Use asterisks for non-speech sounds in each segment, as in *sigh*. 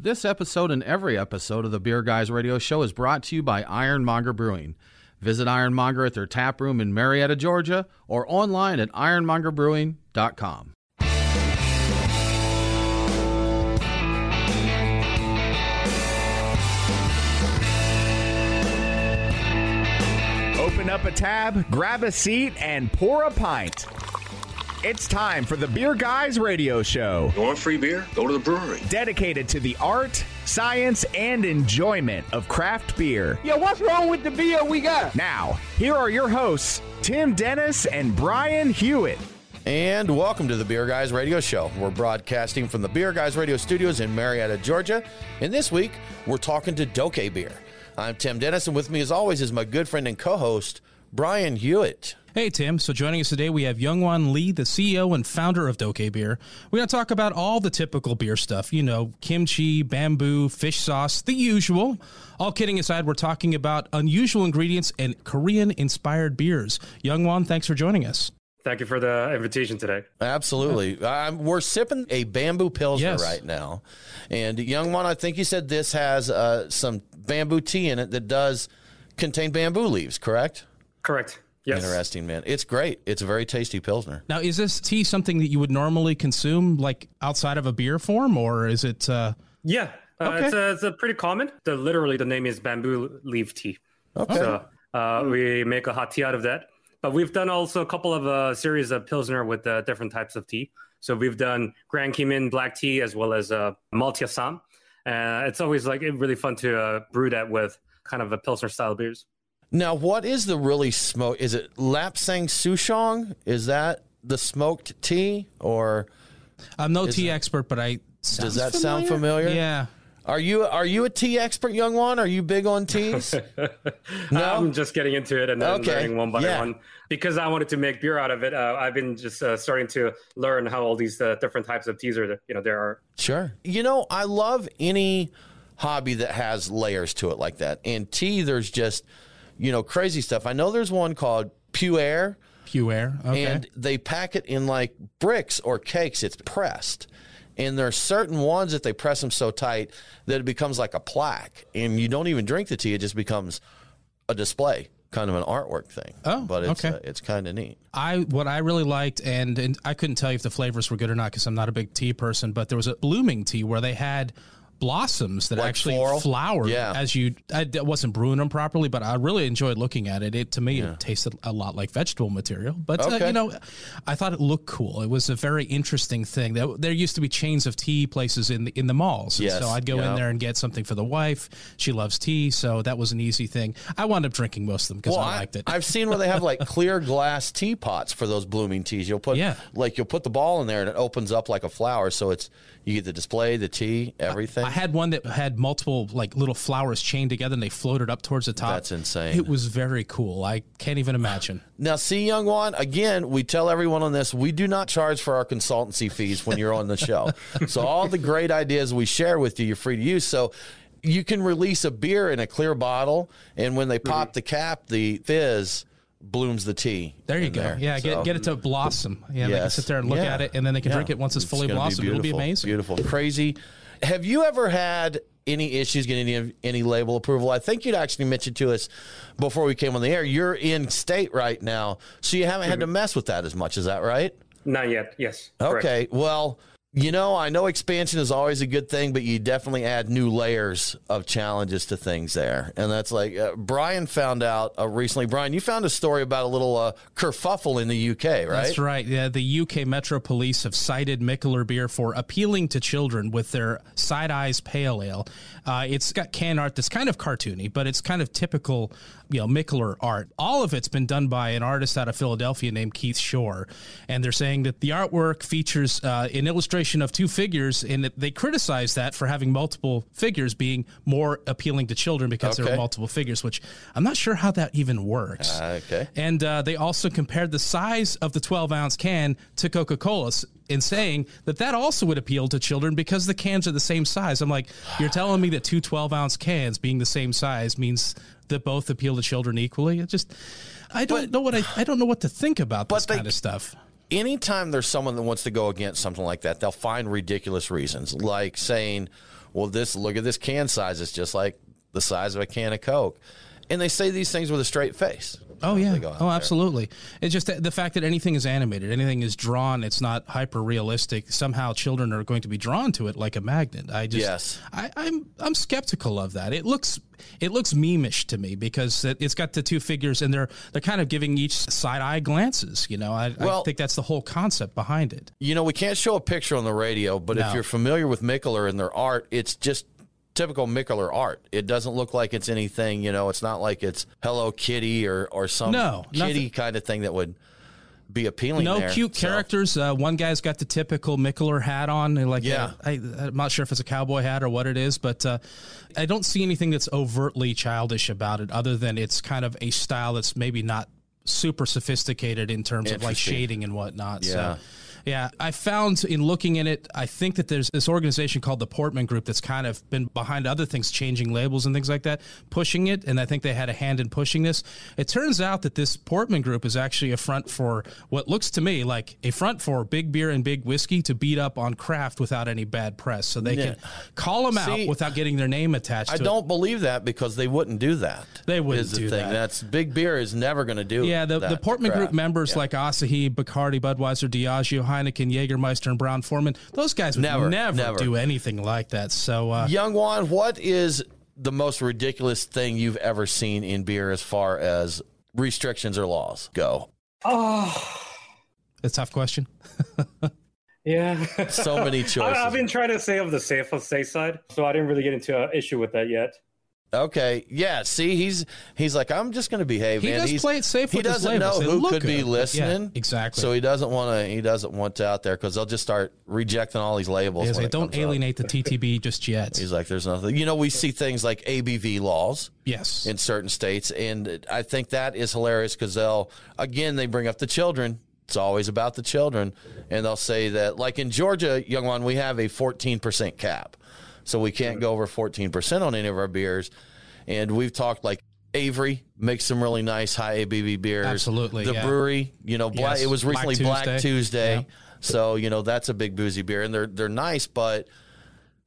This episode and every episode of the Beer Guys Radio Show is brought to you by Ironmonger Brewing. Visit Ironmonger at their tap room in Marietta, Georgia, or online at ironmongerbrewing.com. Open up a tab, grab a seat, and pour a pint. It's time for the Beer Guys Radio Show, You want free beer? Go to the brewery. dedicated to the art, science, and enjoyment of craft beer. Yo, what's wrong with the beer we got? Now, here are your hosts, Tim Dennis and Brian Hewitt. And welcome to the Beer Guys Radio Show. We're broadcasting from the Beer Guys Radio Studios in Marietta, Georgia. And this week, we're talking to Doke Beer. I'm Tim Dennis, and with me, as always, is my good friend and co host, Brian Hewitt. Hey, Tim. So joining us today, we have Youngwon Lee, the CEO and founder of Doke Beer. We're going to talk about all the typical beer stuff, you know, kimchi, bamboo, fish sauce, the usual. All kidding aside, we're talking about unusual ingredients and Korean inspired beers. Youngwon, thanks for joining us. Thank you for the invitation today. Absolutely. Um, we're sipping a bamboo pilsner Yes. right now. And Youngwon, I think you said this has uh, some bamboo tea in it that does contain bamboo leaves, correct? Correct. Yes. Interesting, man. It's great. It's a very tasty pilsner. Now, is this tea something that you would normally consume, like outside of a beer form, or is it? Uh, Yeah. Uh, Okay. It's, a, it's a pretty common. The literally the name is bamboo leaf tea. Okay. So uh, we make a hot tea out of that. But we've done also a couple of uh, series of pilsner with uh, different types of tea. So we've done Grand Keemun black tea as well as uh, Malty Assam. Uh, it's always like really fun to uh, brew that with kind of a pilsner style beers. Now, what is the really smoke? Is it Lapsang Souchong? Is that the smoked tea, or I'm no tea expert, but I does that sound familiar? Yeah. Are you are you a tea expert, Youngwon? Are you big on teas? *laughs* no. I'm just getting into it and then Okay, learning one by yeah. one. Because I wanted to make beer out of it, uh, I've been just uh, starting to learn how all these uh, different types of teas are. You know, there are. Sure. You know, I love any hobby that has layers to it like that. And tea, there's just you know crazy stuff. I know there's one called Puer. Puer. Okay. and they pack it in like bricks or cakes. It's pressed. And there are certain ones that they press them so tight that it becomes like a plaque. And you don't even drink the tea, it just becomes a display, kind of an artwork thing. Oh, but it's, okay. uh, it's kind of neat. I what I really liked, and, and I couldn't tell you if the flavors were good or not because I'm not a big tea person. But there was a blooming tea where they had blossoms that Like actually floral? flowered Yeah. as you. I wasn't brewing them properly, but I really enjoyed looking at it. It to me it tasted a lot like vegetable material, but uh, you know, I thought it looked cool. It was a very interesting thing. There, there used to be chains of tea places in the in the malls, Yes. so I'd go Yeah. in there and get something for the wife. She loves tea, so that was an easy thing. I wound up drinking most of them because Well, I I, liked it. I've seen where they have like *laughs* clear glass teapots for those blooming teas. You'll put Yeah. like you'll put the ball in there and it opens up like a flower. So it's you get the display, the tea, everything. I had one that had multiple like little flowers chained together and they floated up towards the top. That's insane. It was very cool. I can't even imagine. *sighs* Now, see, Youngwon, again, we tell everyone on this, we do not charge for our consultancy fees when you're on the show. *laughs* so, all the great ideas we share with you, you're free to use. So, you can release a beer in a clear bottle, and when they pop the cap, the fizz blooms the tea. There you go. there. Yeah, So, get get it to blossom. Yeah, they can sit there and look Yeah. at it, and then they can Yeah. drink it once it's fully gonna blossomed. It'll be amazing. Beautiful, crazy. Have you ever had any issues getting any, any label approval? I think you'd actually mentioned to us before we came on the air. You're in state right now, so you haven't had mm-hmm. to mess with that as much. Is that right? Not yet. Yes. correct. Okay. Well, you know, I know expansion is always a good thing, but you definitely add new layers of challenges to things there. And that's like uh, Brian found out uh, recently. Brian, you found a story about a little uh, kerfuffle in the UK, right? That's right. Yeah, the UK Metro Police have cited Mikkeller Beer for appealing to children with their Side Eyes Pale Ale. Uh, it's got can art that's kind of cartoony, but it's kind of typical, you know, Mikkeller art. All of it's been done by an artist out of Philadelphia named Keith Shore, and they're saying that the artwork features uh, an illustration of two figures, and they criticize that for having multiple figures being more appealing to children because there are multiple figures. Which I'm not sure how that even works. Uh, okay. And uh, they also compared the size of the 12 ounce can to Coca Cola in saying that that also would appeal to children because the cans are the same size. I'm like, you're telling me that two 12 ounce cans being the same size means that both appeal to children equally? It just, I don't know what I, I don't know what to think about this But they- kind of stuff. Anytime there's someone that wants to go against something like that, they'll find ridiculous reasons, like saying, well, this look at this can size. It's just like the size of a can of Coke, and they say these things with a straight face. Oh yeah. They go out Oh, there. absolutely. It's just the fact that anything is animated, anything is drawn. It's not hyper realistic. Somehow, children are going to be drawn to it like a magnet. I just, Yes. I, I'm, I'm skeptical of that. It looks, it looks memeish to me because it, it's got the two figures and they're, they're kind of giving each side eye glances. You know, I, I think that's the whole concept behind it. You know, we can't show a picture on the radio, but if you're familiar with Mikkeller and their art, it's just typical Mikkeller art. It doesn't look like it's anything, you know, it's not like it's Hello Kitty or, or some No, kitty nothing. kind of thing that would be appealing No there. cute So, characters. Uh, one guy's got the typical Mikkeller hat on, like Yeah. uh, I, I'm not sure if it's a cowboy hat or what it is, but uh, I don't see anything that's overtly childish about it, other than it's kind of a style that's maybe not super sophisticated in terms of like shading and whatnot. Yeah. So. Yeah, I found in looking in it, I think that there's this organization called the Portman Group that's kind of been behind other things, changing labels and things like that, pushing it. And I think they had a hand in pushing this. It turns out that this Portman Group is actually a front for what looks to me like a front for big beer and big whiskey to beat up on craft without any bad press. So they can call them See, out without getting their name attached I to it. don't believe that because they wouldn't do that. They wouldn't the do thing. that. That's big beer is never going to do. It. Yeah, the, the Portman Group members Yeah. like Asahi, Bacardi, Budweiser, Diageo, Heineken, Jägermeister, and Brown Forman, those guys would Never, never, never. do anything like that. So, uh, Youngwon, what is the most ridiculous thing you've ever seen in beer as far as restrictions or laws go? Oh, a tough question. *laughs* yeah. So many *laughs* choices. I, have been trying to stay on the safe safe side, so I didn't really get into an issue with that yet. Okay, yeah. See, he's he's like, I'm just going to behave. He man. does he's, play it safe He with doesn't know who could be listening. Yeah, exactly. So he doesn't want to. He doesn't want to out there because they'll just start rejecting all these labels. It don't comes up." alienate the TTB *laughs* just yet. He's like, there's nothing. You know, we see things like ABV laws yes. in certain states, and I think that is hilarious because they'll again they bring up the children. It's always about the children, and they'll say that like in Georgia, Youngwon, we have a 14% cap, so we can't go over 14% on any of our beers, and we've talked like. Avery makes some really nice high ABV beers. Absolutely, the yeah. brewery, you know, Black, Yes, it was recently Black Tuesday. Tuesday, Yeah. so you know that's a big boozy beer, and they're they're nice, but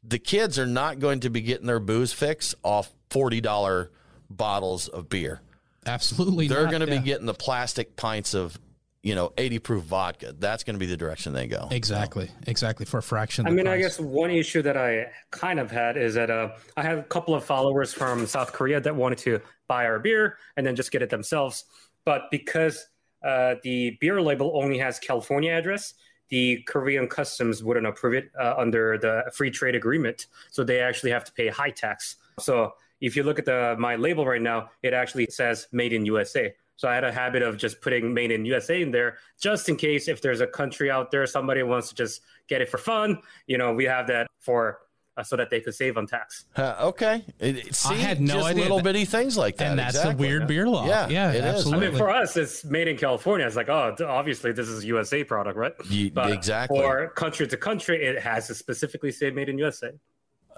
the kids are not going to be getting their booze fix off forty dollar bottles of beer. Absolutely. They're going to yeah. be getting the plastic pints of you know eighty proof vodka. That's going to be the direction they go. Exactly. Exactly. For a fraction. I of the mean, I guess one issue that I kind of had is that uh, I have a couple of followers from South Korea that wanted to buy our beer and then just get it themselves. But because uh, the beer label only has California address, the Korean customs wouldn't approve it uh, under the free trade agreement. So they actually have to pay high tax. So if you look at the my label right now, it actually says "Made in USA." So I had a habit of just putting "Made in USA" in there, just in case if there's a country out there somebody wants to just get it for fun. You know, we have that for uh, so that they could save on tax. Huh, okay, It- it- see, had no just idea little that- bitty things like that. and that's exactly. the weird beer law. Yeah, Yeah. it is. I mean, I mean, for us, it's made in California. It's like, oh, obviously this is a USA product, right? Ye- exactly. For country to country, it has to specifically say made in USA.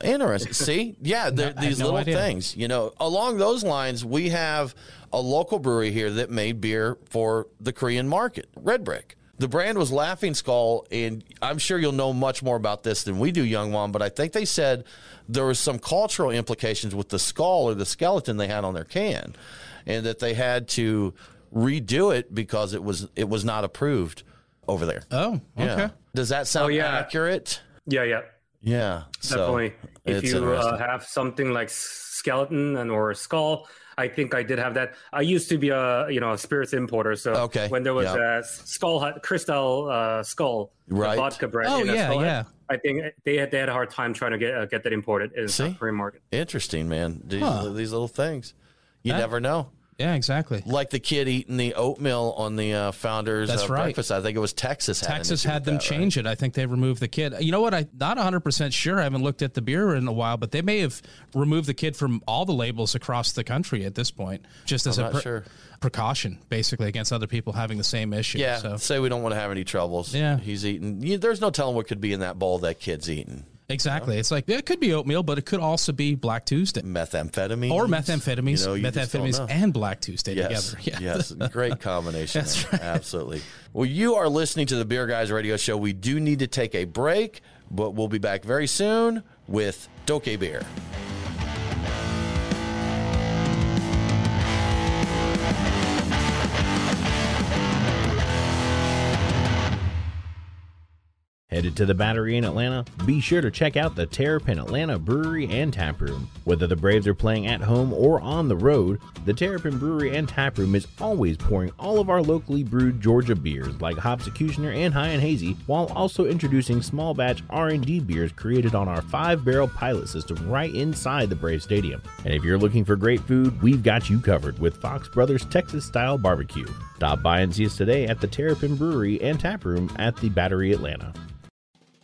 Interesting. See, yeah, *laughs* they're- these no little idea. things. You know, along those lines, we have a local brewery here that made beer for the Korean market, Red Brick. The brand was Laughing Skull, and I'm sure you'll know much more about this than we do, Youngwon. But I think they said there was some cultural implications with the skull or the skeleton they had on their can, and that they had to redo it because it was it was not approved over there. oh, okay. Yeah. Does that oh, sound Oh, yeah. accurate? Yeah, yeah, Yeah, so definitely. if you uh, have something like skeleton and or skull, I think I did have that. I used to be a you know a spirits importer, so Okay, when there was yeah. a skull hut, crystal uh, skull, Right. vodka brand. Oh, in yeah, Skull Hut, yeah. I think they had they had a hard time trying to get uh, get that imported in the See? Korean market. Interesting, man. These, Huh. these little things. You That- never know. Yeah, exactly. Like the kid eating the oatmeal on the uh, founders That's of right. breakfast. I think it was Texas. Texas issue had them that, right? change it. I think they removed the kid. You know what? I'm not 100% sure. I haven't looked at the beer in a while, but they may have removed the kid from all the labels across the country at this point, just as I'm a sure. precaution, basically, against other people having the same issue. Yeah, So, say we don't want to have any troubles. Yeah. he's eating. You, there's no telling what could be in that bowl that kid's eating. Exactly. It's like, it could be oatmeal, but it could also be Black Tuesday. Methamphetamine Or methamphetamines, You know, you methamphetamines and Black Tuesday Yes, together. *laughs* Yeah. yes, great combination. *laughs* there. Absolutely. Well, you are listening to the Beer Guys Radio Show. We do need to take a break, but we'll be back very soon with Doke Beer. Headed to the Battery in Atlanta? Be sure to check out the Terrapin Atlanta Brewery and Tap Room. Whether the Braves are playing at home or on the road, the Terrapin Brewery and Tap Room is always pouring all of our locally brewed Georgia beers like Hopsecutioner and High and Hazy, while also introducing small batch R&D beers created on our five-barrel pilot system right inside the Brave Stadium. And if you're looking for great food, we've got you covered with Fox Brothers Texas-style barbecue. Stop by and see us today at the Terrapin Brewery and Tap Room at the Battery Atlanta.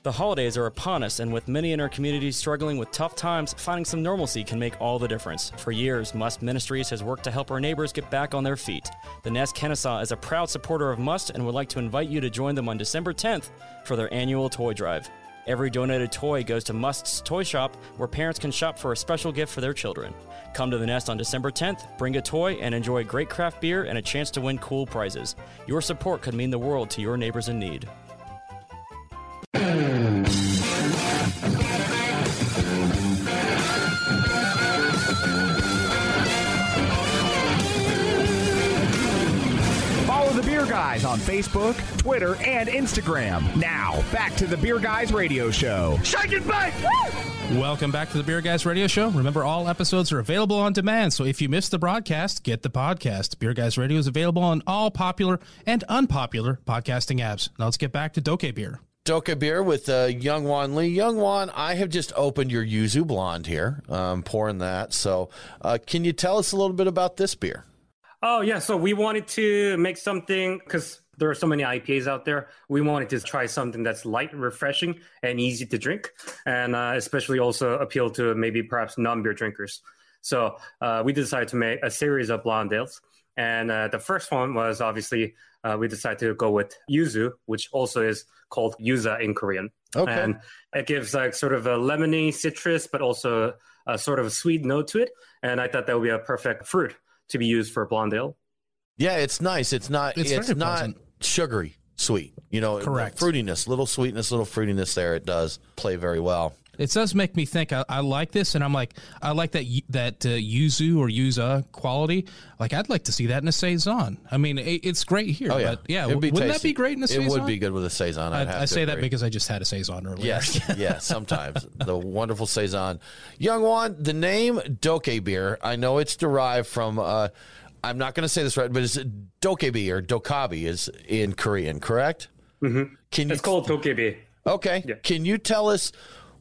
The holidays are upon us, and with many in our community struggling with tough times, finding some normalcy can make all the difference. For years, Must Ministries has worked to help our neighbors get back on their feet. The Nest Kennesaw is a proud supporter of Must and would like to invite you to join them on December 10th for their annual toy drive. Every donated toy goes to Must's Toy Shop, where parents can shop for a special gift for their children. Come to the Nest on December 10th, bring a toy, and enjoy great craft beer and a chance to win cool prizes. Your support could mean the world to your neighbors in need. Guys on Facebook, Twitter, and Instagram. Now, back to the Beer Guys Radio Show. Shake it back! Welcome back to the Beer Guys Radio Show. Remember, all episodes are available on demand, so if you missed the broadcast, get the podcast. Beer Guys Radio is available on all popular and unpopular podcasting apps. Now let's get back to Doke Beer. Doka beer with uh, Youngwon Lee. Youngwon, I have just opened your Yuzu Blonde here, um, pouring that. So, uh, can you tell us a little bit about this beer? Oh yeah, so we wanted to make something because there are so many IPAs out there. We wanted to try something that's light, refreshing, and easy to drink, and uh, especially also appeal to maybe perhaps non-beer drinkers. So uh, we decided to make a series of blonde ales, and uh, the first one was obviously uh, we decided to go with yuzu, which also is called yuza in Korean. Okay. And it gives like sort of a lemony citrus, but also a sort of a sweet note to it. And I thought that would be a perfect fruit to be used for blonde ale. Yeah, it's nice. It's not. It's It's, not pleasant. sugary sweet. You know, Correct. fruitiness, little sweetness, little fruitiness. There, it does play very well. It does make me think. I, I like this, and I'm like, I like that that uh, yuzu or yuza quality. Like, I'd like to see that in a saison. I mean, it, it's great here. Oh yeah, but yeah. It'd be wouldn't that be great in a saison? It would be good with a saison. I'd I, have I to say that because I just had a saison earlier. Yes, *laughs* yes, sometimes. the wonderful Saison. Youngwon, the name Doke beer, I know it's derived from, uh, I'm not going to say this right, but it's Dokebi or Dokabi is in Korean, correct? Mm-hmm. Can you, It's called Tokebi. Okay. Yeah. Can you tell us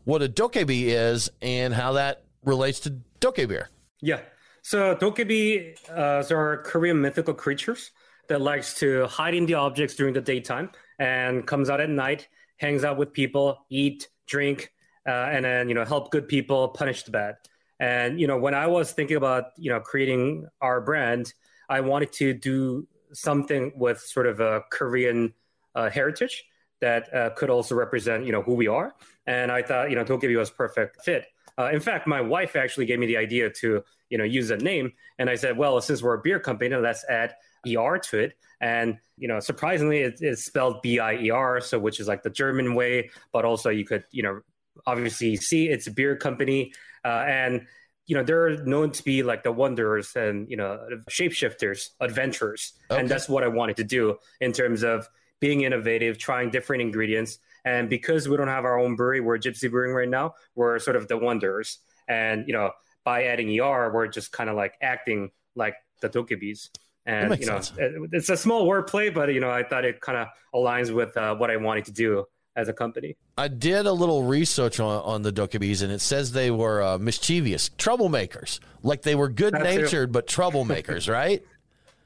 what a Dokebi is and how that relates to Doke beer? Yeah. So dokebi uh, are Korean mythical creatures that likes to hide in the objects during the daytime and comes out at night, hangs out with people, eat, drink, uh, and then you know help good people, punish the bad. And you know when I was thinking about you know creating our brand, I wanted to do something with sort of a Korean uh, heritage that uh, could also represent you know who we are. And I thought you know Dokebi was perfect fit. Uh, in fact, my wife actually gave me the idea to you know use that name, and I said, well, since we're a beer company, let's add er to it. And you know, surprisingly, it, it's spelled B I E R, so which is like the German way, but also you could you know obviously see it's a beer company, uh, and you know they're known to be like the wanderers and you know shapeshifters, adventurers, Okay. and that's what I wanted to do in terms of being innovative, trying different ingredients. And because we don't have our own brewery, we're Gypsy Brewing right now. We're sort of the wanderers, and you know, by adding er, we're just kind of like acting like the Dokebis. And you know, it- it's a small wordplay, but you know, I thought it kind of aligns with uh, what I wanted to do as a company. I did a little research on, on the Dokebis, and it says they were uh, mischievous, troublemakers. Like they were good natured, but troublemakers, *laughs* right?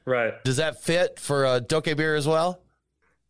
Right. Does that fit for uh, Doke beer as well?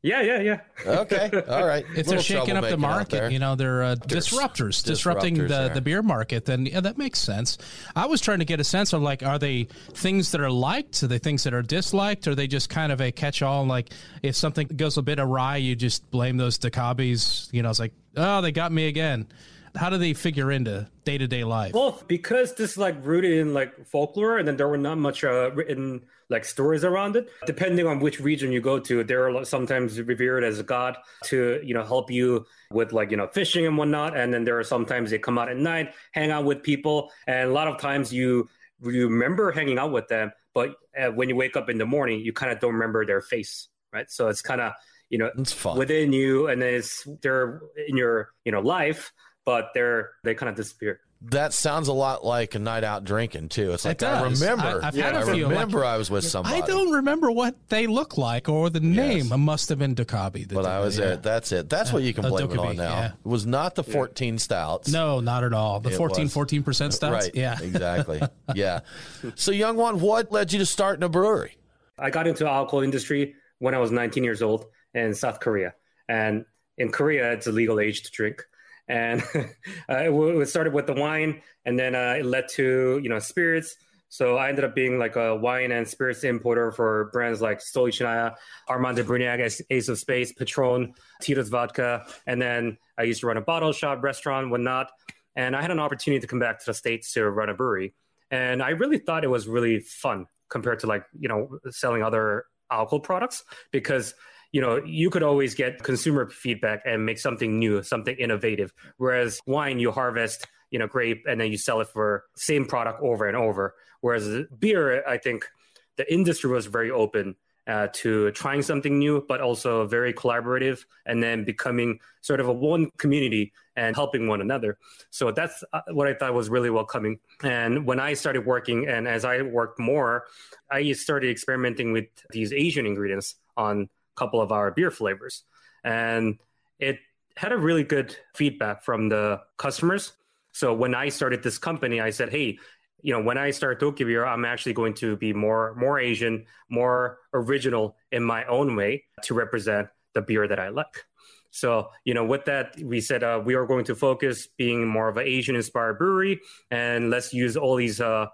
Yeah, yeah, yeah. Okay, all right. If Little they're shaking up the market, you know, they're uh, disruptors, disrupting disruptors the, there. the beer market, then yeah, that makes sense. I was trying to get a sense of like, are they things that are liked? Are they things that are disliked? Or are they just kind of a catch all? Like, if something goes a bit awry, you just blame those Dokebis. You know, it's like, oh, they got me again. How do they figure into day to day life? Well, because this is like rooted in like folklore, and then there were not much uh, written like stories around it. Depending on which region you go to, they're sometimes revered as a god to you know help you with like you know fishing and whatnot. And then there are sometimes they come out at night, hang out with people, and a lot of times you you remember hanging out with them, but uh, when you wake up in the morning, you kind of don't remember their face, right? So it's kind of you know within you, and it's they're in your you know life, but they're they kind of disappear that sounds a lot like a night out drinking too. It's like it I remember. I, have yeah, had a few. I remember like, I was with somebody. I don't remember what they look like or the name. Yes. It must have been Dokebi. But I was yeah. there. That's it. That's what you can blame it on now. Yeah. It was not the 14 stouts. No, not at all. The it 14, 14% stouts. Right. Yeah. Exactly. *laughs* yeah. So, Youngwon, what led you to start in a brewery? I got into the alcohol industry when I was 19 years old in South Korea, and in Korea, it's a legal age to drink and *laughs* uh, it started with the wine, and then uh, it led to you know spirits. So I ended up being like a wine and spirits importer for brands like Stolichnaya, Armand de Brignac, Ace of Spades, Patron, Tito's Vodka, and then I used to run a bottle shop, restaurant, whatnot. And I had an opportunity to come back to the states to run a brewery, and I really thought it was really fun compared to like you know selling other alcohol products because you know, you could always get consumer feedback and make something new, something innovative. Whereas wine, you harvest, you know, grape and then you sell it for same product over and over. Whereas beer, I think the industry was very open uh, to trying something new, but also very collaborative, and then becoming sort of a one community and helping one another. So that's uh, what I thought was really welcoming. And when I started working, and as I worked more, I started experimenting with these Asian ingredients on couple of our beer flavors. And it had a really good feedback from the customers. So when I started this company, I said, hey, you know, when I start Doki Beer, I'm actually going to be more more Asian, more original in my own way to represent the beer that I like. So, you know, with that, we said uh, we are going to focus being more of an Asian inspired brewery, and let's use all these uh,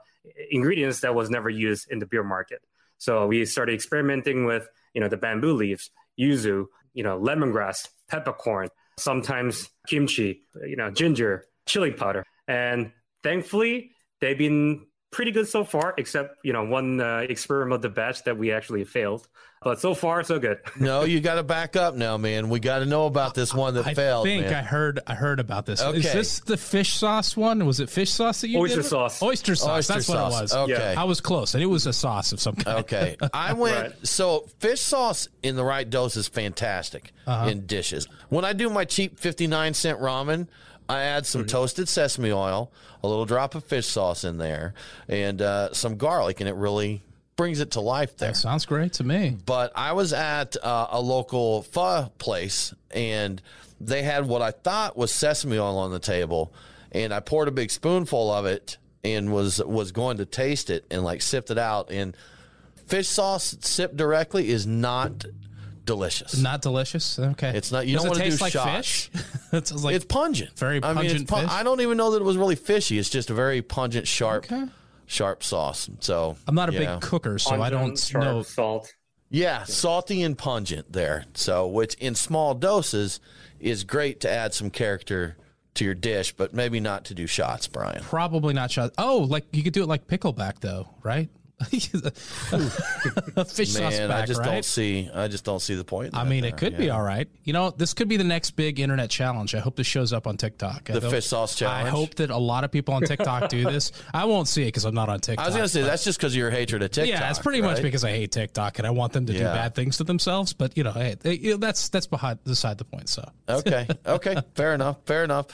ingredients that was never used in the beer market. So we started experimenting with you know, the bamboo leaves, yuzu, you know, lemongrass, peppercorn, sometimes kimchi, you know, ginger, chili powder. And thankfully, they've been pretty good so far, except you know one uh, experiment of the batch that we actually failed. But so far, so good. *laughs* no, you got to back up now, man. We got to know about this one that I failed. I think man. I heard I heard about this. Okay. Is this the fish sauce one? Was it fish sauce that you oyster did? sauce? Oyster sauce. Oyster That's sauce. what it was. Okay, I was close, and it was a sauce of some kind. Okay, *laughs* I went. right. So fish sauce in the right dose is fantastic uh-huh. in dishes. When I do my cheap fifty nine cent ramen. I add some toasted sesame oil, a little drop of fish sauce in there, and uh, some garlic, and it really brings it to life there. That sounds great to me. But I was at uh, a local pho place, and they had what I thought was sesame oil on the table, and I poured a big spoonful of it and was was going to taste it and like sipped it out, and fish sauce sipped directly is not delicious. Not delicious. Okay. It's not. You Does don't want to do like shots. Fish? *laughs* it like it's pungent. Very pungent. I mean, it's pu- I don't even know that it was really fishy. It's just a very pungent, sharp, okay. sharp sauce. So I'm not a big know. cooker, so pungent, I don't sharp, know salt. Yeah, salty and pungent there. So, which in small doses is great to add some character to your dish, but maybe not to do shots, Brian. Probably not shots. Oh, like you could do it like pickleback though, right? *laughs* fish Man, sauce back, I just right? don't see. I just don't see the point. I mean, there. it could yeah. be all right. You know, this could be the next big internet challenge. I hope this shows up on TikTok. The hope, fish sauce challenge. I hope that a lot of people on TikTok do this. *laughs* I won't see it because I'm not on TikTok. I was going to say that's just because of your hatred of TikTok. Yeah, it's pretty right? much because I hate TikTok and I want them to yeah. do bad things to themselves. But you know, hey, you know, that's that's behind beside the point. So okay, okay, *laughs* fair enough, fair enough.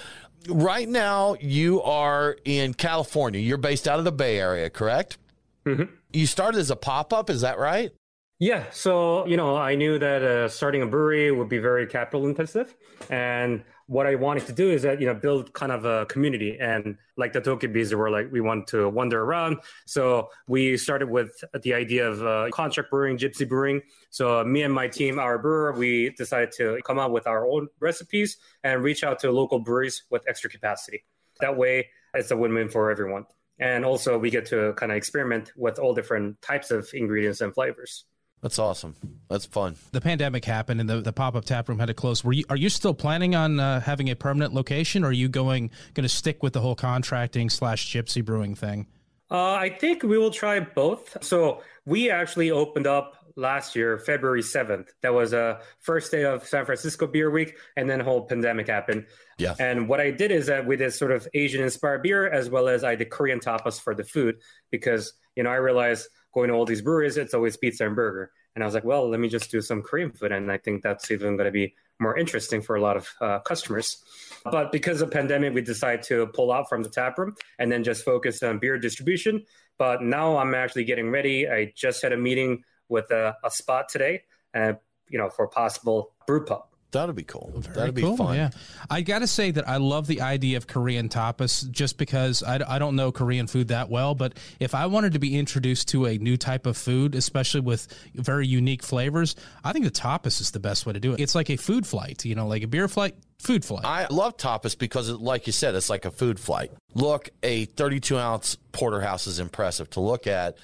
Right now, you are in California. You're based out of the Bay Area, correct? Mm-hmm. You started as a pop up, is that right? Yeah. So, you know, I knew that uh, starting a brewery would be very capital intensive. And what I wanted to do is that, you know, build kind of a community. And like the Dokebis were like, we want to wander around. So we started with the idea of uh, contract brewing, gypsy brewing. So me and my team, our brewer, we decided to come up with our own recipes and reach out to local breweries with extra capacity. That way, it's a win win for everyone and also we get to kind of experiment with all different types of ingredients and flavors That's awesome. That's fun. The pandemic happened and the, the pop up tap room had to close. Were you are you still planning on uh, having a permanent location, or are you going going to stick with the whole contracting slash gypsy brewing thing? Uh, I think we will try both. So we actually opened up last year, February 7th. That was a first day of San Francisco Beer Week, and then whole pandemic happened. Yeah. And what I did is that we did sort of Asian inspired beer as well as I did Korean tapas for the food because, you know, I realized going to all these breweries, it's always pizza and burger. And I was like, well, let me just do some Korean food. And I think that's even going to be more interesting for a lot of uh, customers. But because of pandemic, we decided to pull out from the tap room and then just focus on beer distribution. But now I'm actually getting ready. I just had a meeting with a, a spot today, uh, you know, for a possible brew pub. That'd be cool. Very That'd be cool, fun. Yeah, I got to say that I love the idea of Korean tapas, just because I, I don't know Korean food that well. But if I wanted to be introduced to a new type of food, especially with very unique flavors, I think the tapas is the best way to do it. It's like a food flight, you know, like a beer flight, food flight. I love tapas because, it, like you said, it's like a food flight. Look, a 32 ounce porterhouse is impressive to look at.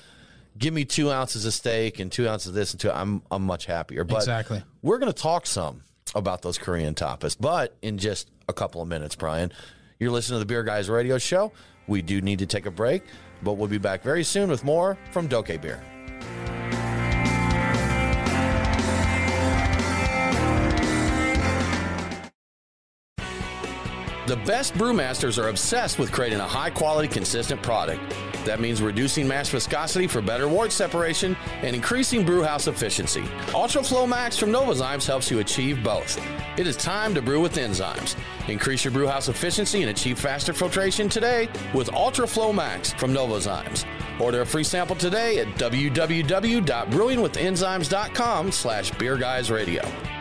Give me two ounces of steak and two ounces of this and two. I'm I'm much happier. But Exactly. we're going to talk some about those Korean tapas, but in just a couple of minutes, Brian. You're listening to the Beer Guys Radio Show. We do need to take a break, but we'll be back very soon with more from Doke Beer. The best brewmasters are obsessed with creating a high quality, consistent product. That means reducing mash viscosity for better wort separation and increasing brewhouse efficiency. UltraFlow Max from Novozymes helps you achieve both. It is time to brew with enzymes. Increase your brewhouse efficiency and achieve faster filtration today with UltraFlow Max from Novozymes. Order a free sample today at www.brewingwithenzymes.com slash beerguysradio.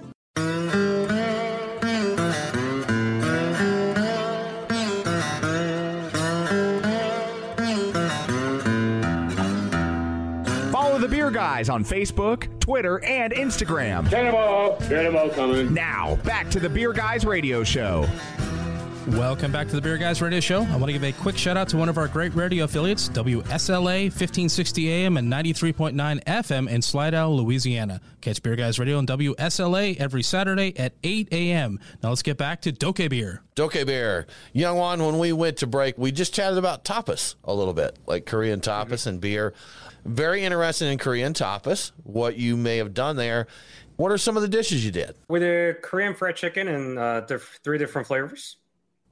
Guys on Facebook, Twitter, and Instagram. Get 'em all. Get 'em all coming. Now, back to the Beer Guys Radio Show. Welcome back to the Beer Guys Radio Show. I want to give a quick shout out to one of our great radio affiliates, WSLA 1560 AM and 93.9 FM in Slidell, Louisiana. Catch Beer Guys Radio on WSLA every Saturday at 8 a.m. Now let's get back to Doke Beer. Doke Beer. Youngwon, when we went to break, we just chatted about tapas a little bit, like Korean tapas and beer. Very interested in Korean tapas, what you may have done there. What are some of the dishes you did? With a Korean fried chicken and uh, diff- three different flavors.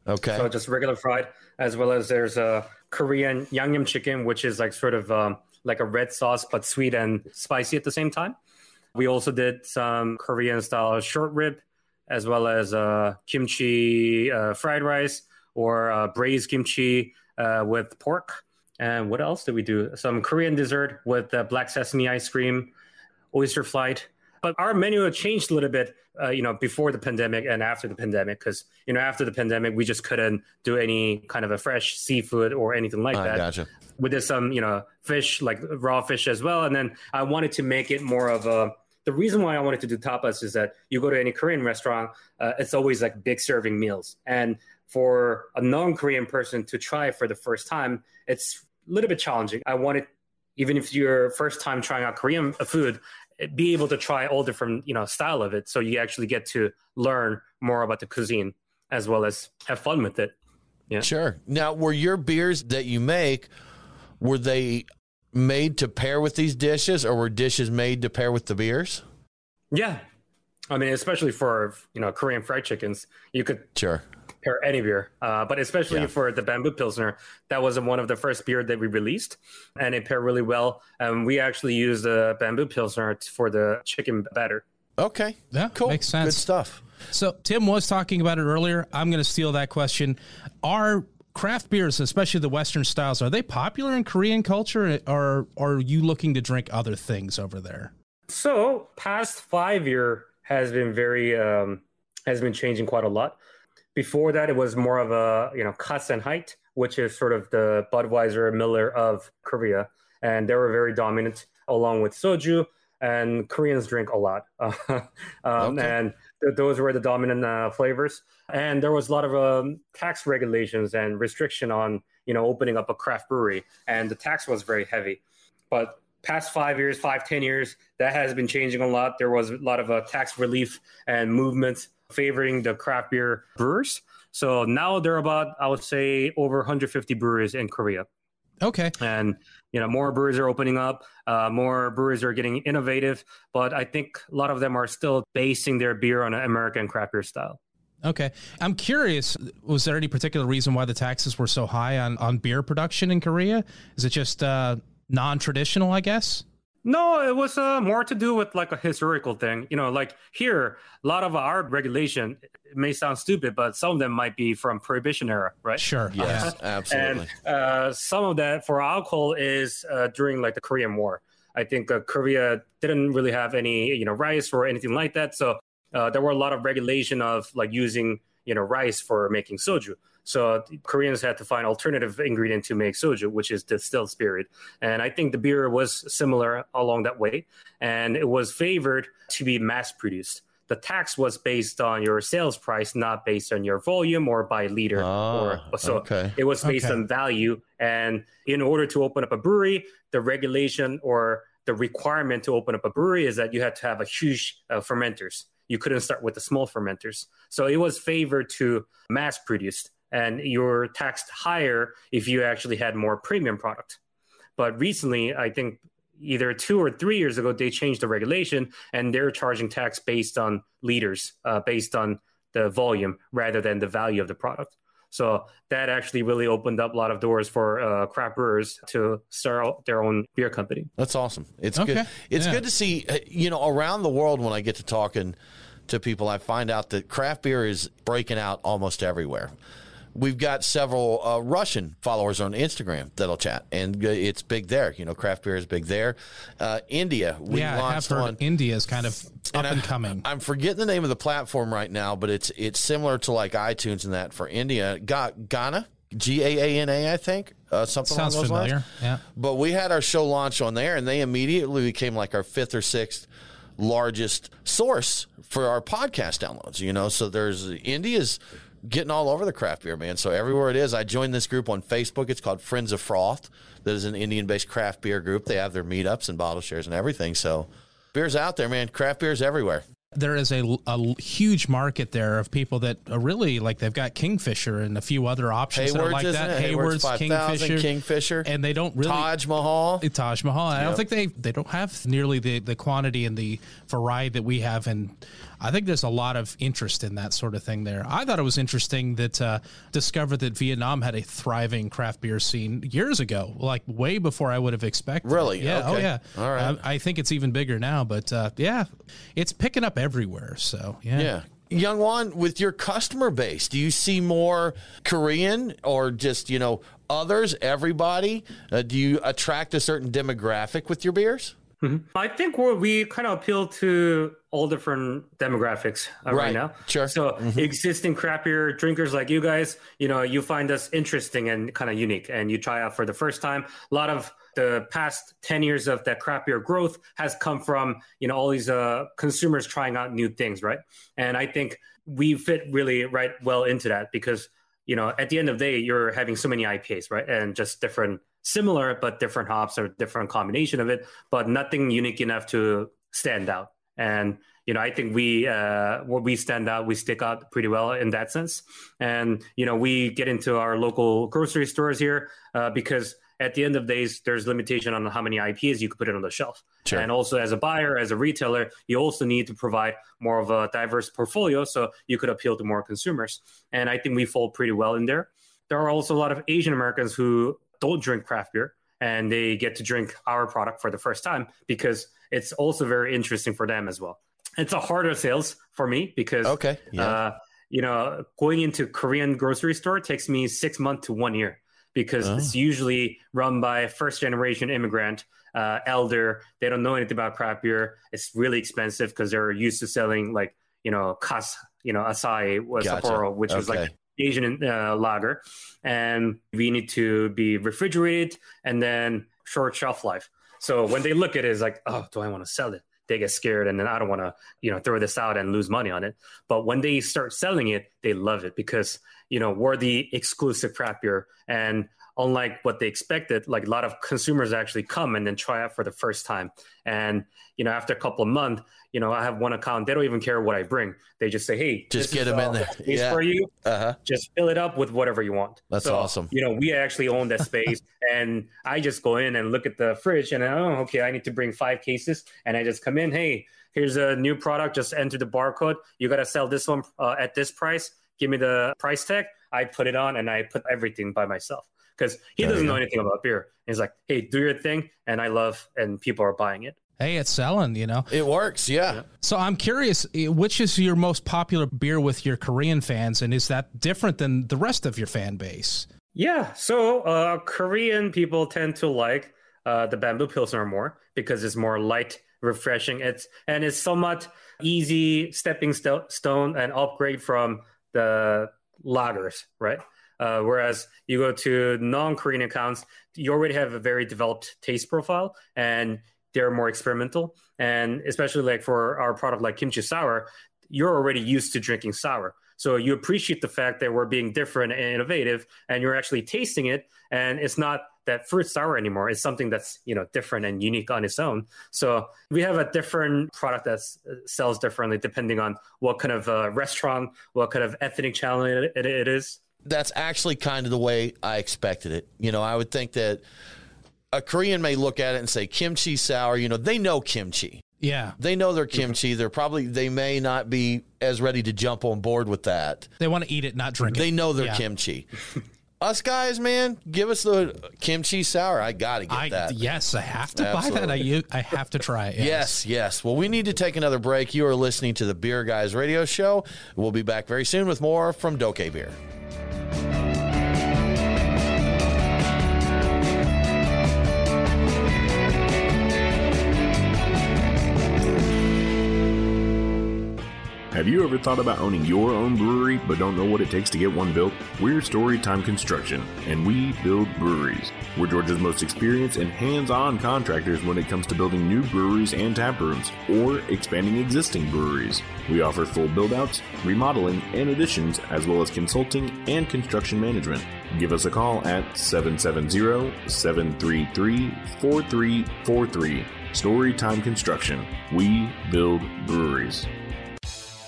Okay. So just regular fried, as well as there's a Korean yangnyeom chicken, which is like sort of um, like a red sauce but sweet and spicy at the same time. We also did some Korean style short rib, as well as uh, kimchi uh, fried rice or uh, braised kimchi uh, with pork. And what else did we do? Some Korean dessert with uh, black sesame ice cream, oyster flight. But our menu changed a little bit, uh, you know, before the pandemic and after the pandemic, because you know after the pandemic we just couldn't do any kind of a fresh seafood or anything like I that. gotcha. We did some, you know, fish like raw fish as well, and then I wanted to make it more of a. The reason why I wanted to do tapas is that you go to any Korean restaurant, uh, it's always like big serving meals, and for a non-Korean person to try for the first time, it's little bit challenging. I wanted, even if you're first time trying out Korean food, be able to try all different you know style of it so you actually get to learn more about the cuisine as well as have fun with it yeah Sure. Now, were your beers that you make, were they made to pair with these dishes or were dishes made to pair with the beers? yeah i mean especially for you know korean fried chickens you could Sure. Pair any beer uh, but especially Yeah. for the bamboo pilsner that was one of the first beer that we released and it paired really well um, we actually used the bamboo pilsner for the chicken batter Okay. Yeah, Cool. makes sense. Good stuff. So Tim was talking about it earlier. I'm going to steal that question. Are craft beers, especially the Western styles, are they popular in Korean culture, or are you looking to drink other things over there? So, past five year has been very um, has been changing quite a lot. Before that, it was more of a you know Cass and Hite, which is sort of the Budweiser Miller of Korea, and they were very dominant along with soju. And Koreans drink a lot, *laughs* um, okay. and th- those were the dominant uh, flavors. And there was a lot of um, tax regulations and restriction on you know opening up a craft brewery, and the tax was very heavy. But past five years, five ten years, that has been changing a lot. There was a lot of uh, tax relief and movement favoring the craft beer brewers. So now there are about, I would say, over 150 breweries in Korea. Okay. And you know, more breweries are opening up. Uh, more breweries are getting innovative, but I think a lot of them are still basing their beer on an American craft beer style. Okay. I'm curious, was there any particular reason why the taxes were so high on, on beer production in Korea? Is it just uh, non traditional, I guess? No, it was uh, more to do with like a historical thing. You know, like here, a lot of our regulation may sound stupid, but some of them might be from Prohibition era, right? Sure. Yes, absolutely. And uh, some of that for alcohol is uh, during like the Korean War. I think uh, Korea didn't really have any, you know, rice or anything like that. So uh, there were a lot of regulation of like using, you know, rice for making soju. So Koreans had to find alternative ingredient to make soju, which is distilled spirit. And I think the beer was similar along that way, and it was favored to be mass produced. The tax was based on your sales price, not based on your volume or by liter. Oh, or, so okay. it was based Okay. on value. And in order to open up a brewery, the regulation or the requirement to open up a brewery is that you had to have a huge uh, fermenters. You couldn't start with the small fermenters. So it was favored to mass produced and you're taxed higher if you actually had more premium product. But recently, I think either two or three years ago, they changed the regulation and they're charging tax based on liters, uh, based on the volume rather than the value of the product. So that actually really opened up a lot of doors for uh, craft brewers to start their own beer company. That's awesome. It's Okay. good. It's Yeah. good to see. uh, You know, around the world when I get to talking to people, I find out that craft beer is breaking out almost everywhere. We've got several uh, Russian followers on Instagram that'll chat, and uh, it's big there. You know, craft beer is big there. Uh, India, we yeah, launched one. India is kind of up and, I- coming. *laughs* I'm forgetting the name of the platform right now, but it's it's similar to like iTunes and that for India. Ga- Gaana, G A A N A, I think, uh, something Sounds along those lines. familiar. Yeah. But we had our show launch on there, and they immediately became like our fifth or sixth largest source for our podcast downloads. You know, so there's India's getting all over the craft beer, man. So everywhere it is, I joined this group on Facebook. It's called Friends of Froth. That is an Indian-based craft beer group. They have their meetups and bottle shares and everything. So beer's out there, man. Craft beer's everywhere. There is a, a huge market there of people that are really like they've got Kingfisher and a few other options that are Hayward's, like isn't that. it? Hayward's Hayward's, 5000, Kingfisher, Kingfisher. and they don't really Taj Mahal. Taj Mahal. I don't Yep. think they they don't have nearly the the quantity and the variety that we have, and I think there's a lot of interest in that sort of thing there. I thought it was interesting that uh, discovered that Vietnam had a thriving craft beer scene years ago, like way before I would have expected. Really? Yeah. Oh Okay. yeah. All right. I, I think it's even bigger now, but uh, yeah, it's picking up everywhere. So yeah. Yeah. Youngwon, with your customer base, do you see more Korean or just, you know, others, everybody? Uh, do you attract a certain demographic with your beers? I think we're, we kind of appeal to all different demographics uh, right. Right. now. Sure. So existing craft beer drinkers like you guys, you know, you find us interesting and kind of unique, and you try out for the first time. A lot of the past 10 years of that craft beer growth has come from, you know, all these uh, consumers trying out new things, right? And I think we fit really right well into that because, you know, at the end of the day, you're having so many IPAs, right? And just different, similar, but different hops or different combination of it, but nothing unique enough to stand out. And you know, I think we uh, we stand out, we stick out pretty well in that sense. And you know, we get into our local grocery stores here uh, because at the end of days, there's limitation on how many IPs you could put it on the shelf. Sure. And also, as a buyer, as a retailer, you also need to provide more of a diverse portfolio so you could appeal to more consumers. And I think we fall pretty well in there. There are also a lot of Asian Americans who don't drink craft beer and they get to drink our product for the first time because it's also very interesting for them as well. It's a harder sales for me because Okay, yeah. uh, you know, going into Korean grocery store takes me six months to one year because Oh. it's usually run by a first generation immigrant, uh, elder. They don't know anything about craft beer. It's really expensive because they're used to selling like you know Cass, you know Asahi, was Gotcha. Sapporo, which was like Asian uh, lager, and we need to be refrigerated and then short shelf life. So when they look at it, it's like, oh, do I want to sell it? They get scared, and then I don't want to, you know, throw this out and lose money on it. But when they start selling it, they love it because you know we're the exclusive craft beer, and unlike what they expected, like a lot of consumers actually come and then try out for the first time. And you know, after a couple of months, you know, I have one account. They don't even care what I bring. They just say, "Hey, Just get them in there." Yeah. for you. Uh huh. Just fill it up with whatever you want." That's So, awesome. You know, we actually own that space, *laughs* and I just go in and look at the fridge, and oh, okay, I need to bring five cases, and I just come in. Hey, here's a new product. Just enter the barcode. You got to sell this one uh, at this price. Give me the price tag. I put it on, and I put everything by myself because he There doesn't you know anything about beer. He's like, hey, do your thing, and I love, and people are buying it. Hey, it's selling, you know. It works, yeah. So I'm curious, eh, which is your most popular beer with your Korean fans, and is that different than the rest of your fan base? Yeah, so uh, Korean people tend to like uh, the bamboo pilsner more because it's more light, refreshing. It's and it's somewhat easy stepping sto- stone and upgrade from the lagers, right? Uh, whereas you go to non-Korean accounts, you already have a very developed taste profile and they're more experimental. And especially like for our product like kimchi sour, you're already used to drinking sour. So you appreciate the fact that we're being different and innovative and you're actually tasting it and it's not that fruit sour anymore. It's something that's, you know, different and unique on its own. So we have a different product that sells differently depending on what kind of uh, restaurant, what kind of ethnic channel it, it, it is. That's actually kind of the way I expected it. You know, I would think that a Korean may look at it and say kimchi sour, you know, they know kimchi. Yeah, They know their Mm-hmm. kimchi. They're probably they may not be as ready to jump on board with that. they want to eat it, not drink it. They know their Yeah. kimchi. *laughs* Us guys, man, give us the kimchi sour. I got to get I that. yes, I have to buy that. I I have to try it. Yes. Yes, yes. Well, we need to take another break. You are listening to the Beer Guys Radio Show. We'll be back very soon with more from Doke Beer. Have you ever thought about owning your own brewery but don't know what it takes to get one built? We're Storytime Construction, and we build breweries. We're Georgia's most experienced and hands on contractors when it comes to building new breweries and tap rooms, or expanding existing breweries. We offer full build outs, remodeling, and additions, as well as consulting and construction management. Give us a call at 770 733 4343. Storytime Construction. We build breweries.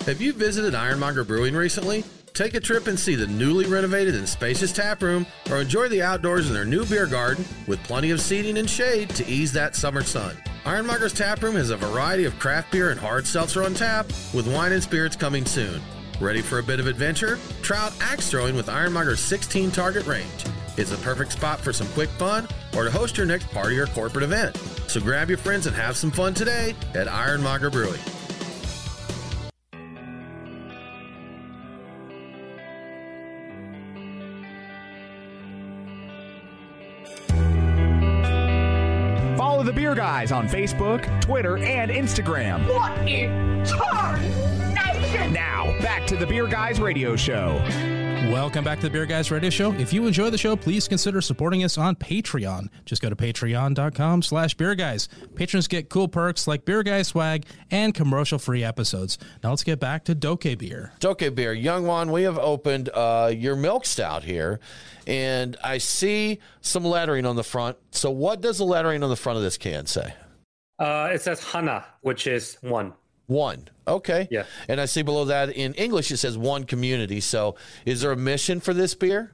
Have you visited Ironmonger Brewing recently? Take a trip and see the newly renovated and spacious tap room, or enjoy the outdoors in their new beer garden with plenty of seating and shade to ease that summer sun. Ironmonger's tap room has a variety of craft beer and hard seltzer on tap, with wine and spirits coming soon. Ready for a bit of adventure? Try out axe throwing with Ironmonger's 16 target range. It's the perfect spot for some quick fun or to host your next party or corporate event. So grab your friends and have some fun today at Ironmonger Brewing. Beer Guys on Facebook, Twitter, and Instagram. What in tarnation? Now, back to the Beer Guys Radio Show. Welcome back to the Beer Guys Radio Show. If you enjoy the show, please consider supporting us on Patreon. Just go to patreon.com slash beer guys. Patrons get cool perks like beer guy swag and commercial free episodes. Now let's get back to Doke beer. Doke Beer, Youngwon, we have opened uh, your milk stout here, and I see some lettering on the front. So, what does the lettering on the front of this can say? Uh, it says Hana, which is one. One. Okay. Yeah. And I see below that in English it says one community. So, is there a mission for this beer?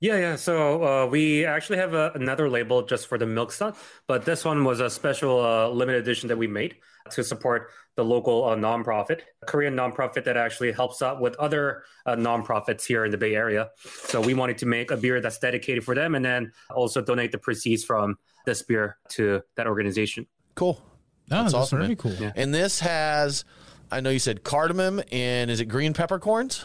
Yeah, yeah. So uh, we actually have a, another label just for the milk stout, but this one was a special uh, limited edition that we made to support the local uh, nonprofit, Korean nonprofit that actually helps out with other uh, nonprofits here in the Bay Area. So we wanted to make a beer that's dedicated for them, and then also donate the proceeds from this beer to that organization. Cool. Oh, that's, awesome, very man. cool. And this has, I know you said cardamom and is it green peppercorns?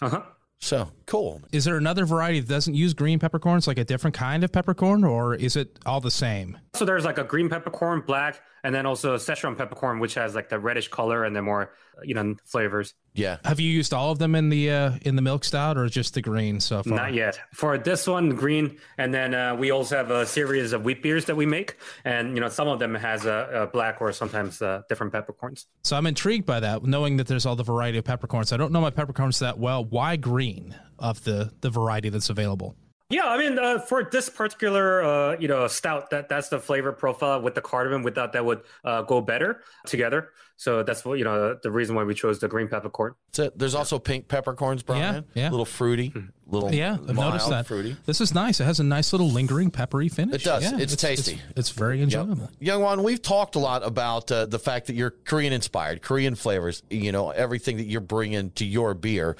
Uh huh. So cool. Is there another variety that doesn't use green peppercorns, like a different kind of peppercorn, or is it all the same? So there's like a green peppercorn, black, and then also a Szechuan peppercorn, which has like the reddish color and the more you know flavors. Yeah. Have you used all of them in the uh, in the milk stout, or just the green so far? Not yet. For this one, green, and then uh, we also have a series of wheat beers that we make, and you know some of them has a, a black or sometimes uh, different peppercorns. So I'm intrigued by that, knowing that there's all the variety of peppercorns. I don't know my peppercorns that well. Why green of the the variety that's available? Yeah, I mean, uh, for this particular, uh, you know, stout, that that's the flavor profile with the cardamom. Without that would uh, go better together. So that's what you know the reason why we chose the green peppercorn. So there's also pink peppercorns, Brian. Yeah, yeah. Little fruity, little Yeah, I've mild, noticed that. fruity. This is nice. It has a nice little lingering peppery finish. It does. Yeah, It's tasty. It's, it's very enjoyable. Youngwon, we've talked a lot about uh, the fact that you're Korean inspired, Korean flavors, you know, everything that you're bringing to your beer.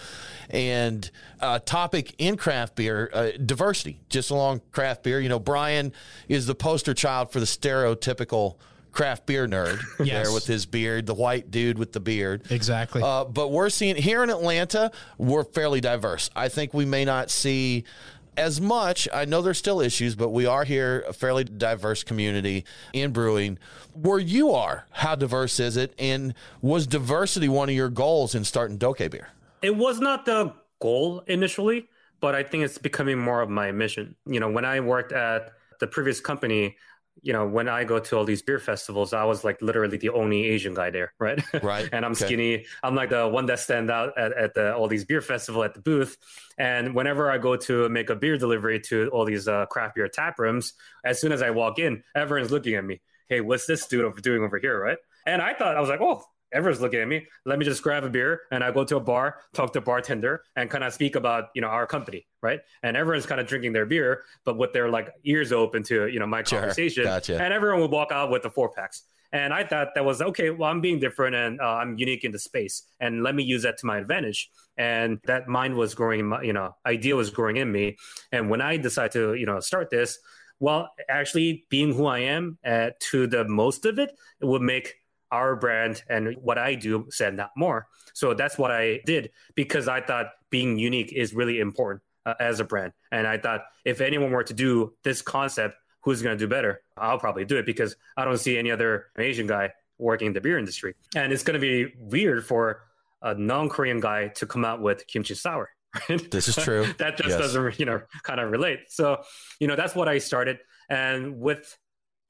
And uh, topic in craft beer, uh, diversity, just along craft beer. You know, Brian is the poster child for the stereotypical craft beer nerd *laughs* Yes. there with his beard, the white dude with the beard. Exactly. Uh, but we're seeing here in Atlanta, we're fairly diverse. I think we may not see as much. I know there's still issues, but we are here a fairly diverse community in brewing. Where you are, how diverse is it? And was diversity one of your goals in starting Doke Beer? It was not the goal initially, but I think it's becoming more of my mission. You know, when I worked at the previous company, you know, when I go to all these beer festivals, I was like literally the only Asian guy there, *laughs* right? Right. and I'm Okay. skinny. I'm like the one that stand out at, at the, all these beer festival at the booth. And whenever I go to make a beer delivery to all these uh, craft beer tap rooms, as soon as I walk in, everyone's looking at me. Hey, what's this dude over doing over here, right? And I thought I was like, oh, everyone's looking at me. Let me just grab a beer and I go to a bar, talk to a bartender, and kind of speak about you know our company, right? And everyone's kind of drinking their beer, but with their like ears open to you know my Sure. conversation. Gotcha. And everyone would walk out with the four packs. And I thought that was okay. Well, I'm being different and uh, I'm unique in the space, and let me use that to my advantage. And that mind was growing, in my, you know, idea was growing in me. And when I decided to, you know, start this, well, actually being who I am uh, to the most of it, it would make our brand and what I do stand out more. So that's what I did because I thought being unique is really important uh, as a brand. And I thought if anyone were to do this concept, who's going to do better? I'll probably do it because I don't see any other Asian guy working in the beer industry. And it's going to be weird for a non-Korean guy to come out with kimchi sour. Right? This is true. *laughs* that just Yes. doesn't, you know, kind of relate. So, you know, that's what I started. And with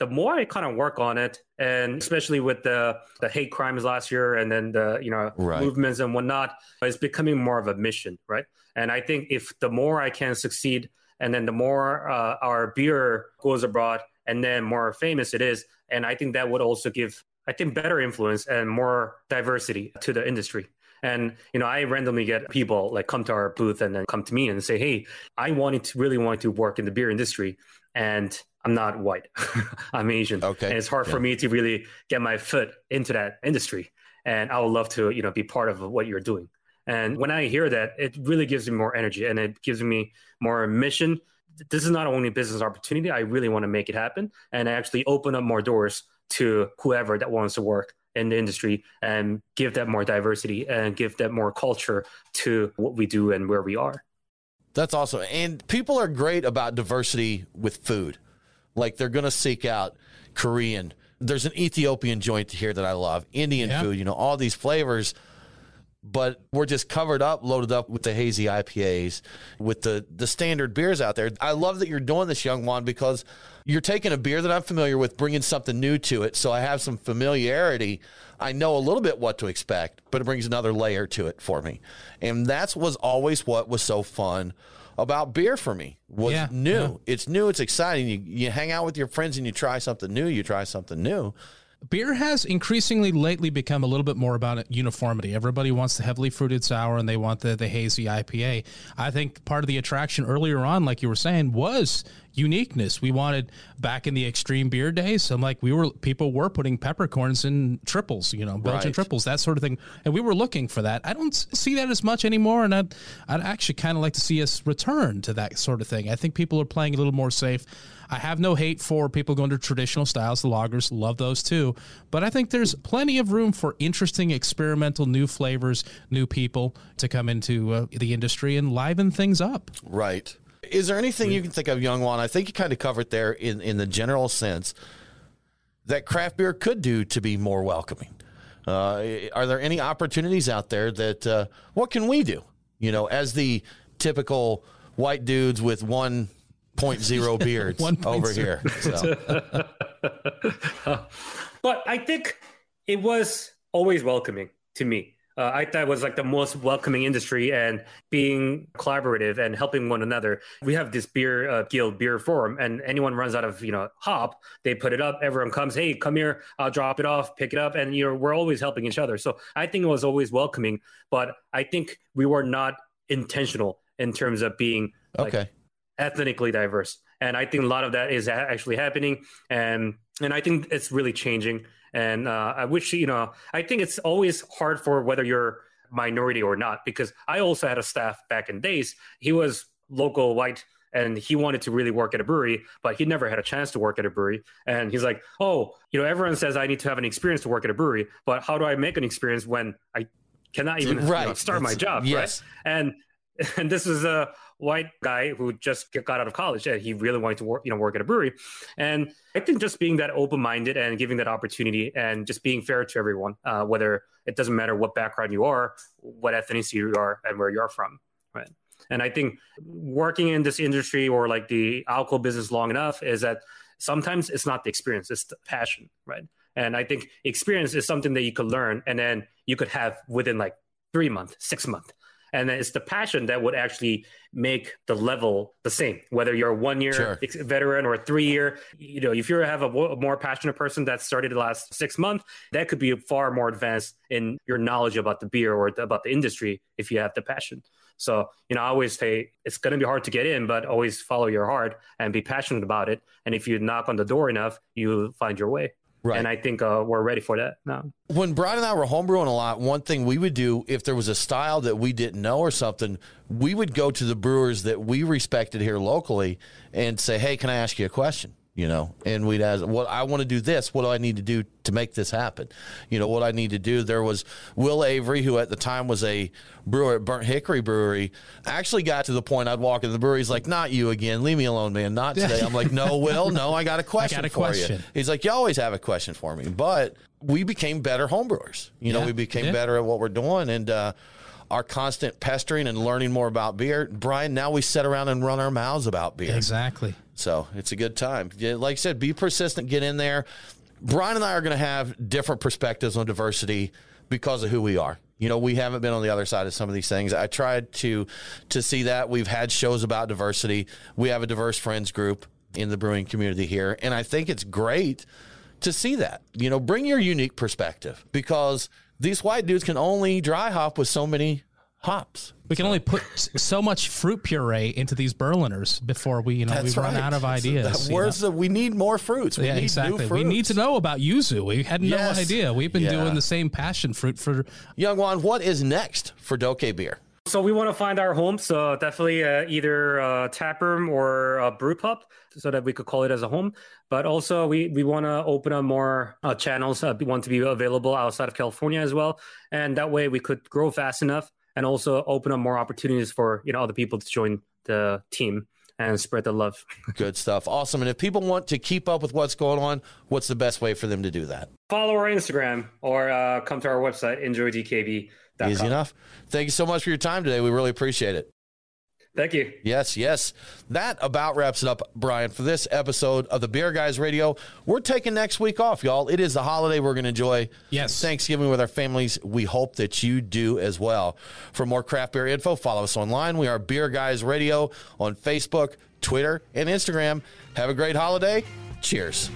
the more I kind of work on it, and especially with the the hate crimes last year, and then the you know Right. movements and whatnot, it's becoming more of a mission, right? And I think if the more I can succeed, and then the more uh, our beer goes abroad, and then more famous it is, and I think that would also give, I think, better influence and more diversity to the industry. And you know, I randomly get people like come to our booth and then come to me and say, "Hey, I wanted to really wanted to work in the beer industry, and I'm not white, *laughs* I'm Asian, Okay. and it's hard for me to really get my foot into that industry. And I would love to, you know, be part of what you're doing." And when I hear that, it really gives me more energy and it gives me more mission. This is not only a business opportunity. I really want to make it happen and actually open up more doors to whoever that wants to work in the industry and give that more diversity and give that more culture to what we do and where we are. That's awesome. And people are great about diversity with food. Like they're going to seek out Korean. There's an Ethiopian joint here that I love, Indian Yeah. food, you know, all these flavors. But we're just covered up, loaded up with the hazy IPAs, with the the standard beers out there. I love that you're doing this, Youngwon, because you're taking a beer that I'm familiar with, bringing something new to it. So I have some familiarity. I know a little bit what to expect, but it brings another layer to it for me. And that's was always what was so fun about beer for me was Yeah, new. yeah. It's new. It's exciting. You you hang out with your friends and you try something new. You try something new. Beer has increasingly lately become a little bit more about uniformity. Everybody wants the heavily fruited sour and they want the, the hazy IPA. I think part of the attraction earlier on, like you were saying, was uniqueness. We wanted back in the extreme beer days. I'm like, we were people were putting peppercorns in triples, you know, Belgian Right. triples, that sort of thing, and we were looking for that. I don't see that as much anymore, and I'd I'd actually kind of like to see us return to that sort of thing. I think people are playing a little more safe. I have no hate for people going to traditional styles. The loggers love those too, but I think there's plenty of room for interesting, experimental, new flavors, new people to come into uh, the industry and liven things up. Right. Is there anything you can think of, Youngwon? I think you kind of covered there in, in the general sense that craft beer could do to be more welcoming. Uh, are there any opportunities out there that, uh, what can we do? You know, as the typical white dudes with 1.0 *laughs* beards 1.0. over here. So, *laughs* But I think it was always welcoming to me. Uh, I thought it was like the most welcoming industry and being collaborative and helping one another. We have this beer uh, guild beer forum, and anyone runs out of you know hop, they put it up. Everyone comes, hey, come here, I'll drop it off, pick it up, and you know we're always helping each other. So I think it was always welcoming, but I think we were not intentional in terms of being like, okay. Ethnically diverse. And i think a lot of that is actually happening. And and i think it's really changing. And uh, i wish you know i think it's always hard for whether you're minority or not because i also had a staff back in days. He was local white and he wanted to really work at a brewery but he never had a chance to work at a brewery. And he's like oh you know everyone says i need to have an experience to work at a brewery but how do i make an experience when i cannot even you know, Right. start my job yes. right and *laughs* and this is a white guy who just got out of college. And he really wanted to work you know work at a brewery. And i think just being that open-minded and giving that opportunity and just being fair to everyone uh, whether it doesn't matter what background you are what ethnicity you are and where you're from right? And i think working in this industry or like the alcohol business long enough is that sometimes it's not the experience it's the passion right? And i think experience is something that you could learn and then you could have within like three months six months and then it's the passion that would actually make the level the same whether you're a one year Sure. veteran or a three year you know if you have a more passionate person that started the last six months that could be far more advanced in your knowledge about the beer or about the industry if you have the passion. So you know i always say it's going to be hard to get in but always follow your heart and be passionate about it. And if you knock on the door enough you find your way Right. and i think uh, we're ready for that now when Brian and I were homebrewing a lot, one thing we would do if there was a style that we didn't know or something, we would go to the brewers that we respected here locally and say, "Hey, can I ask you a question?" You know, and we'd ask, "What I want to do this. What do I need to do to make this happen?" You know, what I need to do. There was Will Avery, who at the time was a brewer at Burnt Hickory Brewery, actually got to the point I'd walk into the brewery. He's like, "Not you again. Leave me alone, man. Not today." I'm like, "No, Will. No, I got a *laughs* question a for question. you." He's like, "You always have a question for me," but we became better homebrewers. You know, Yeah, we became yeah. better at what we're doing, and uh, our constant pestering and learning more about beer. Brian, now we sit around and run our mouths about beer. Exactly. So it's a good time. Like I said, be persistent, get in there. Brian and I are going to have different perspectives on diversity because of who we are. You know, we haven't been on the other side of some of these things. I tried to to see that. We've had shows about diversity. We have a diverse friends group in the brewing community here, and I think it's great to see that. You know, bring your unique perspective because these white dudes can only dry hop with so many hops. We can only put so much fruit puree into these Berliners before we, you know, we That's run out of That's- ideas. that- you where's know? the- we need more fruits. We yeah, need new exactly. We need to know about yuzu. We had no Yes. idea. We've been Yeah. doing the same passion fruit for Youngwon, what is next for Doke Beer? So we want to find our home. So definitely uh, either a tap room or a brew pub, so that we could call it as a home. But also we we want to open up more uh, channels. Uh, we want to be available outside of California as well, and that way we could grow fast enough, and also open up more opportunities for you know other people to join the team and spread the love. *laughs* Good stuff. Awesome. And if people want to keep up with what's going on, what's the best way for them to do that? Follow our Instagram or uh, come to our website enjoydkb.com. Easy enough. Thank you so much for your time today. We really appreciate it. Thank you. Yes, yes. That about wraps it up, Brian, for this episode of the Beer Guys Radio. We're taking next week off, y'all. It is the holiday we're going to enjoy. Yes. Thanksgiving with our families. We hope that you do as well. For more craft beer info, follow us online. We are Beer Guys Radio on Facebook, Twitter, and Instagram. Have a great holiday. Cheers.